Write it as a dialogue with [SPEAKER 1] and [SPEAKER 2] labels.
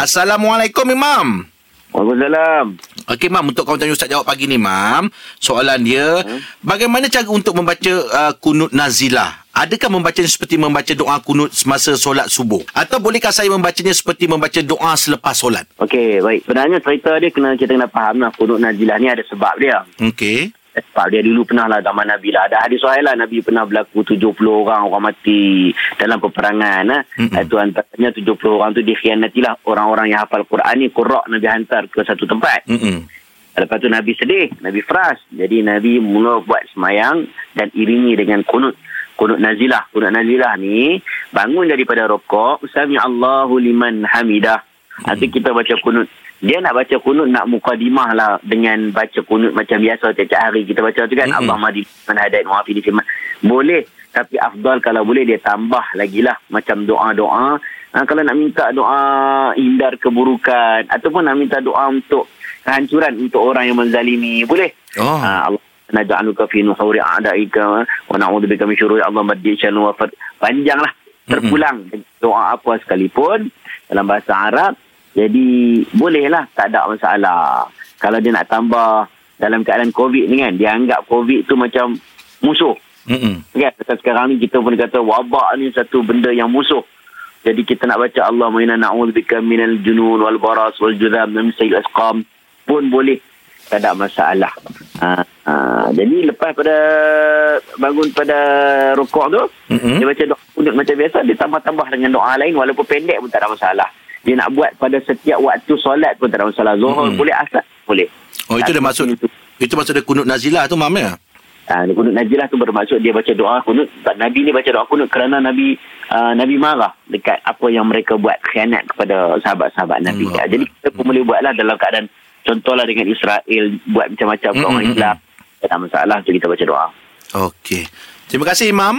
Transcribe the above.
[SPEAKER 1] Assalamualaikum Imam.
[SPEAKER 2] Waalaikumsalam.
[SPEAKER 1] Okey Mam untuk kawan tanya ustaz jawab pagi ni Mam. Soalan dia, bagaimana cara untuk membaca uh, kunut nazilah? Adakah membacanya seperti membaca doa kunut semasa solat subuh? Atau bolehkah saya membacanya seperti membaca doa selepas solat?
[SPEAKER 2] Okey, baik. Sebenarnya cerita dia kena kita kena faham lah. Kunut nazilah ni ada sebab dia.
[SPEAKER 1] Okey.
[SPEAKER 2] Sebab dia dulu pernah lah zaman Nabi lah. Ada hadis sahih lah Nabi pernah berlaku 70 orang orang mati dalam peperangan. Eh.
[SPEAKER 1] Mm-mm.
[SPEAKER 2] Itu antaranya 70 orang tu dikhianatilah orang-orang yang hafal Quran ni. Kurak Nabi hantar ke satu tempat.
[SPEAKER 1] Mm-mm.
[SPEAKER 2] Lepas tu Nabi sedih. Nabi fras. Jadi Nabi mula buat semayang dan iringi dengan kunut. Kunut nazilah. Kunut nazilah ni bangun daripada rokok. Sami Allahu liman hamidah. Nanti kita baca kunut. Dia nak baca kunut nak mukadimah lah dengan baca kunut macam biasa tiap-tiap hari kita baca tu kan.
[SPEAKER 1] Mm-mm.
[SPEAKER 2] Allah mahdi man hadait muafi di firman. Boleh. Tapi afdal kalau boleh dia tambah lagi lah. Macam doa-doa. Ha, kalau nak minta doa hindar keburukan. Ataupun nak minta doa untuk kehancuran untuk orang yang menzalimi. Boleh.
[SPEAKER 1] Oh.
[SPEAKER 2] Ha, Allah naj'aluka fi nuhuri a'daika wa na'udzubika min syururi Allah maddi syan wa. Panjanglah terpulang doa apa sekalipun dalam bahasa Arab. Jadi bolehlah tak ada masalah. Kalau dia nak tambah dalam keadaan COVID ni kan, dia anggap COVID tu macam musuh.
[SPEAKER 1] Mm-mm.
[SPEAKER 2] Kan? Pasal sekarang ni kita pun kata wabak ni satu benda yang musuh. Jadi kita nak baca Allah inna na'udzubika minal junun wal baras wal judham min sayyi'il asqam pun boleh. Tak ada masalah. Ha, ha, jadi lepas pada bangun pada rukuk tu,
[SPEAKER 1] Mm-mm.
[SPEAKER 2] dia baca doa kunut macam biasa, dia tambah-tambah dengan doa lain walaupun pendek pun tak ada masalah. Dia nak buat pada setiap waktu solat pun tak ada masalah. Zuhur
[SPEAKER 1] Mm-mm.
[SPEAKER 2] boleh, asar boleh.
[SPEAKER 1] Oh itu
[SPEAKER 2] ada
[SPEAKER 1] maksud
[SPEAKER 2] itu.
[SPEAKER 1] itu maksud dia kunut nazilah tu Mam ya?
[SPEAKER 2] Ha, kunut najilah tu bermaksud dia baca doa kunut. Nabi ni baca doa kunut kerana Nabi uh, Nabi marah dekat apa yang mereka buat khianat kepada sahabat-sahabat Nabi.
[SPEAKER 1] Allah.
[SPEAKER 2] Ha, jadi kita pun boleh buatlah dalam keadaan contohlah dengan Israel buat macam-macam ke
[SPEAKER 1] Mm,
[SPEAKER 2] orang
[SPEAKER 1] mm,
[SPEAKER 2] Islam. Tak masalah tu kita baca doa.
[SPEAKER 1] Okey. Terima kasih Imam.